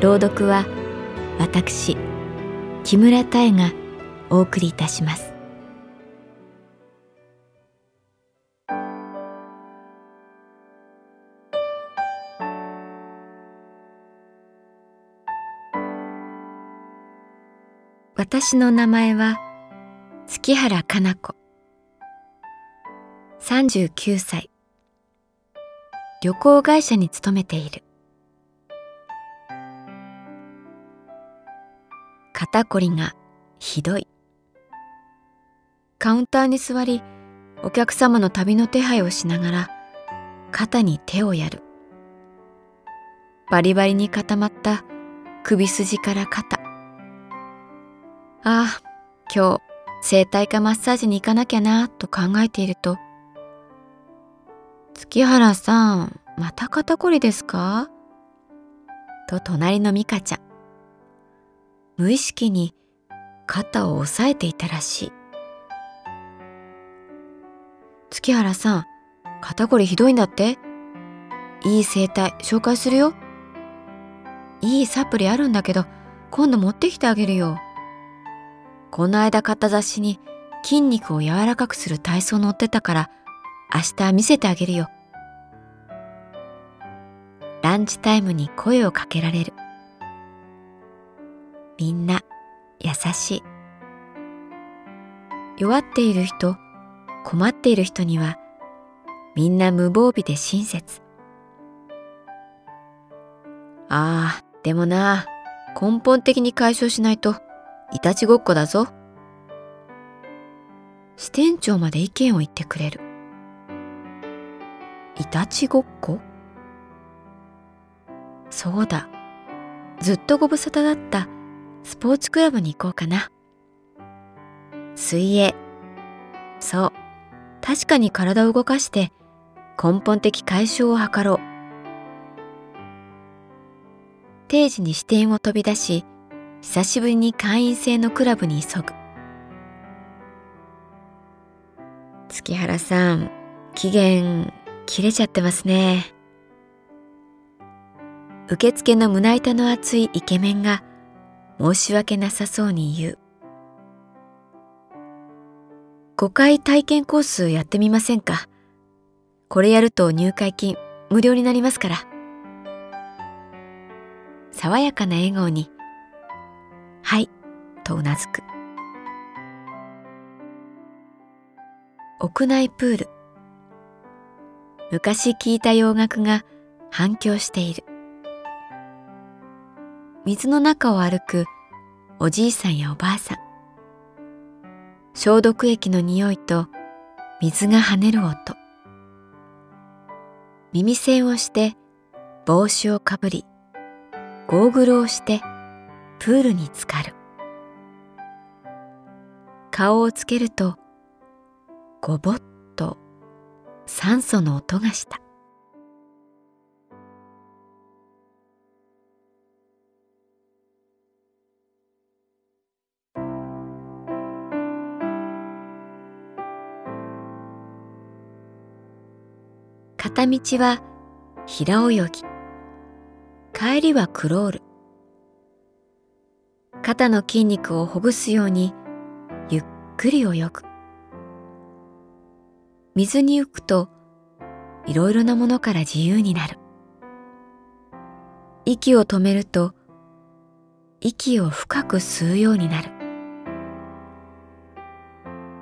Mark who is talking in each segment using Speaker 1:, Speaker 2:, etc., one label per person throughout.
Speaker 1: 朗読は私木村多江がお送りいたします。私の名前は月原かな子。39歳。旅行会社に勤めている。肩こりがひどい。カウンターに座りお客様の旅の手配をしながら肩に手をやる。バリバリに固まった首筋から肩。ああ今日整体かマッサージに行かなきゃなと考えていると月原さん、また肩こりですか？と隣の美香ちゃん。無意識に肩を押さえていたらしい。月原さん、肩こりひどいんだって？いい整体紹介するよ。いいサプリあるんだけど、今度持ってきてあげるよ。この間買った雑誌に筋肉を柔らかくする体操載ってたから明日見せてあげるよ。ランチタイムに声をかけられる。みんな優しい。弱っている人、困っている人にはみんな無防備で親切。ああ、でもな、根本的に解消しないといたちごっこだぞ。支店長まで意見を言ってくれる。いたちごっこ？そうだ。ずっとご無沙汰だったスポーツクラブに行こうかな。水泳。そう。確かに体を動かして根本的解消を図ろう。定時に支店を飛び出し、久しぶりに会員制のクラブに急ぐ。月原さん、期限切れちゃってますね。受付の胸板の厚いイケメンが申し訳なさそうに言う。5回体験コースやってみませんか？これやると入会金無料になりますから。爽やかな笑顔に、はい、とうなずく。屋内プール。昔聞いた洋楽が反響している。水の中を歩くおじいさんやおばあさん。消毒液の匂いと水が跳ねる音。耳栓をして帽子をかぶり、ゴーグルをしてプールに浸かる。顔をつけるとごぼっと酸素の音がした。片道は平泳ぎ。帰りはクロール。肩の筋肉をほぐすようにゆっくり泳ぐ。水に浮くといろいろなものから自由になる。息を止めると息を深く吸うようになる。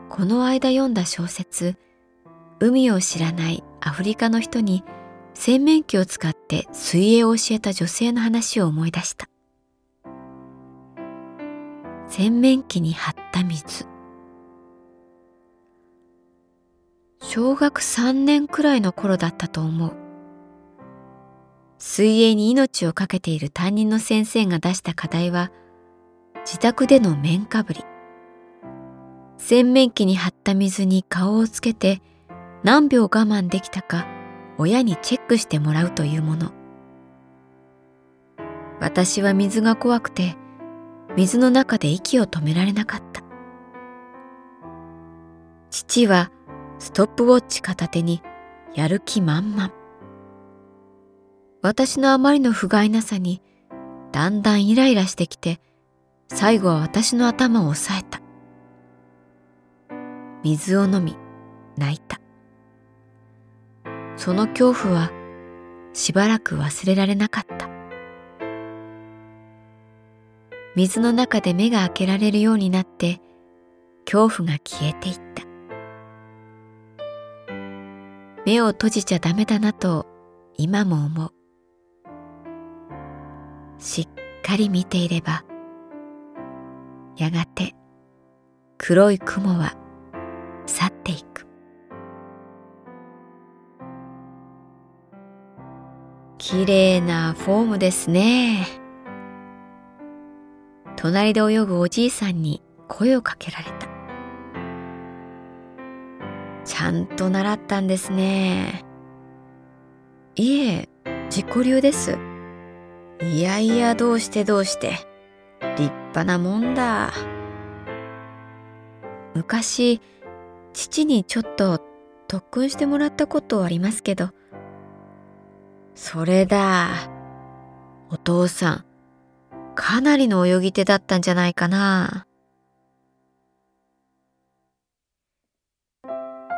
Speaker 1: この間読んだ小説「海を知らないアフリカの人に洗面器を使って水泳を教えた女性の話を思い出した。洗面器に張った水。小学3年くらいの頃だったと思う。水泳に命を懸けている担任の先生が出した課題は自宅での面かぶり。洗面器に張った水に顔をつけて何秒我慢できたか親にチェックしてもらうというもの。私は水が怖くて水の中で息を止められなかった。父はストップウォッチ片手にやる気満々。私のあまりの不甲斐なさにだんだんイライラしてきて最後は私の頭を押さえた。水を飲み泣いた。その恐怖はしばらく忘れられなかった。水の中で目が開けられるようになって恐怖が消えていった。目を閉じちゃダメだなと今も思う。しっかり見ていればやがて黒い雲はきれいなフォームですね。隣で泳ぐおじいさんに声をかけられた。ちゃんと習ったんですね。いえ自己流です。いやいやどうしてどうして。立派なもんだ。昔父にちょっと特訓してもらったことありますけどそれだ。お父さんかなりの泳ぎ手だったんじゃないかな。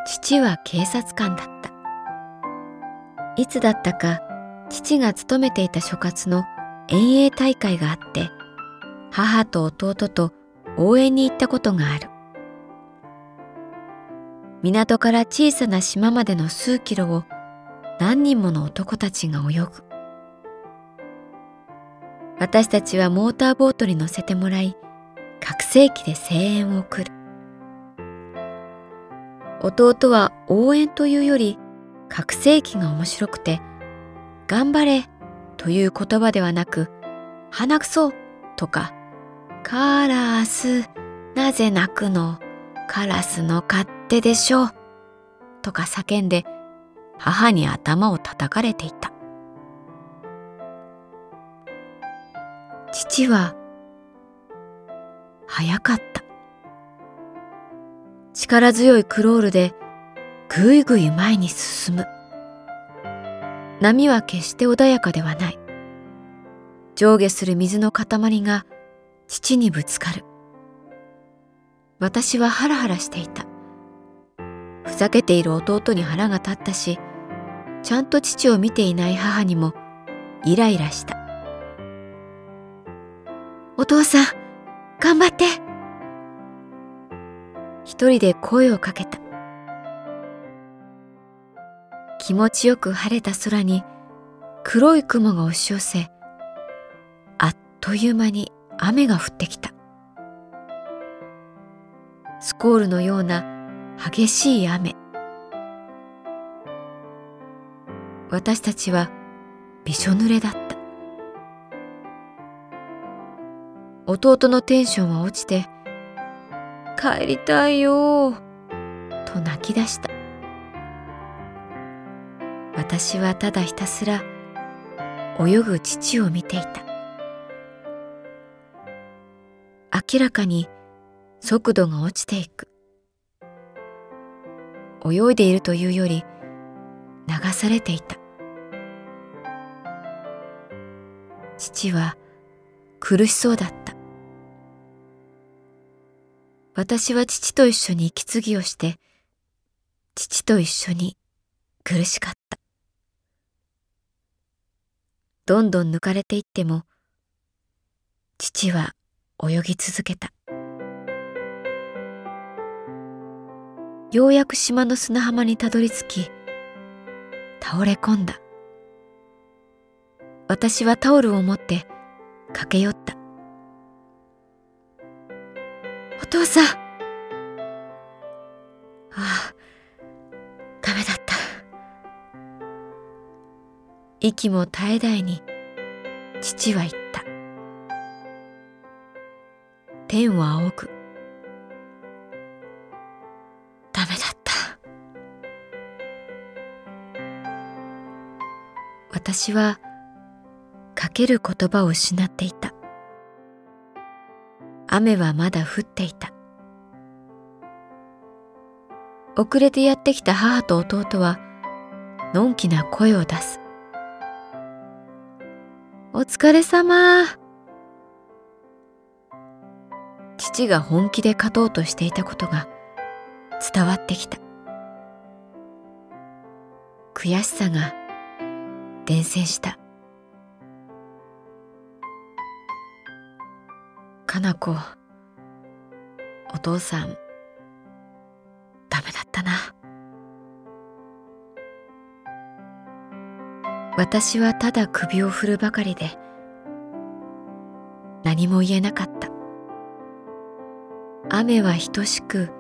Speaker 1: 父は警察官だった。いつだったか父が勤めていた所轄の遠泳大会があって母と弟と応援に行ったことがある。港から小さな島までの数キロを何人もの男たちが泳ぐ。私たちはモーターボートに乗せてもらい拡声器で声援を送る。弟は応援というより拡声器が面白くて「頑張れ」という言葉ではなく「鼻くそ」とか「カラスなぜ泣くの？カラスの勝手でしょ？う」とか叫んで母に頭を叩かれていた。父は早かった。力強いクロールでぐいぐい前に進む。波は決して穏やかではない。上下する水の塊が父にぶつかる。私はハラハラしていた。ふざけている弟に腹が立ったしちゃんと父を見ていない母にもイライラした。お父さん頑張って。一人で声をかけた。気持ちよく晴れた空に黒い雲が押し寄せあっという間に雨が降ってきた。スコールのような激しい雨。私たちはびしょ濡れだった。弟のテンションは落ちて「帰りたいよ」と泣き出した。私はただひたすら泳ぐ父を見ていた。明らかに速度が落ちていく。泳いでいるというより流されていた。父は苦しそうだった。私は父と一緒に息継ぎをして父と一緒に苦しかった。どんどん抜かれていっても父は泳ぎ続けた。ようやく島の砂浜にたどり着き倒れ込んだ。私はタオルを持って駆け寄った。お父さん。ああダメだった。息も絶え絶えに父は言った。天を仰ぐ。ダメだった。私はかける言葉を失っていた。雨はまだ降っていた。遅れてやってきた母と弟はのんきな声を出す。お疲れ様。父が本気で勝とうとしていたことが伝わってきた。悔しさが伝染した。かな子お父さんダメだったな。私はただ首を振るばかりで何も言えなかった。雨は等しく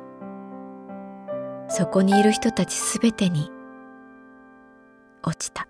Speaker 1: そこにいる人たちすべてに落ちた。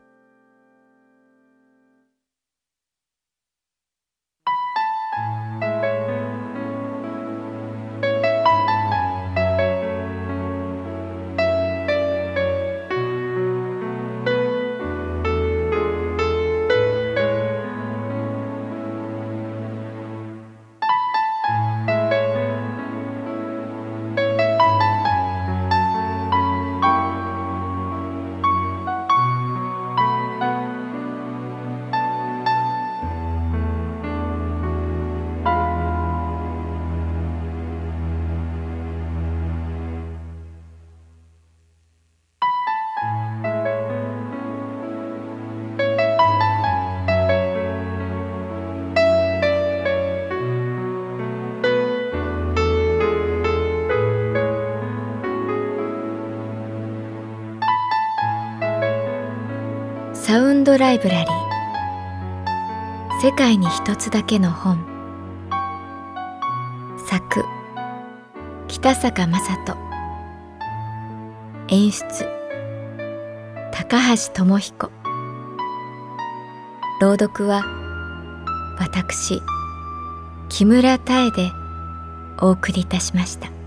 Speaker 1: サウンドライブラリー。世界に一つだけの本。作。北坂雅人。演出。高橋智彦。朗読は私木村多江でお送りいたしました。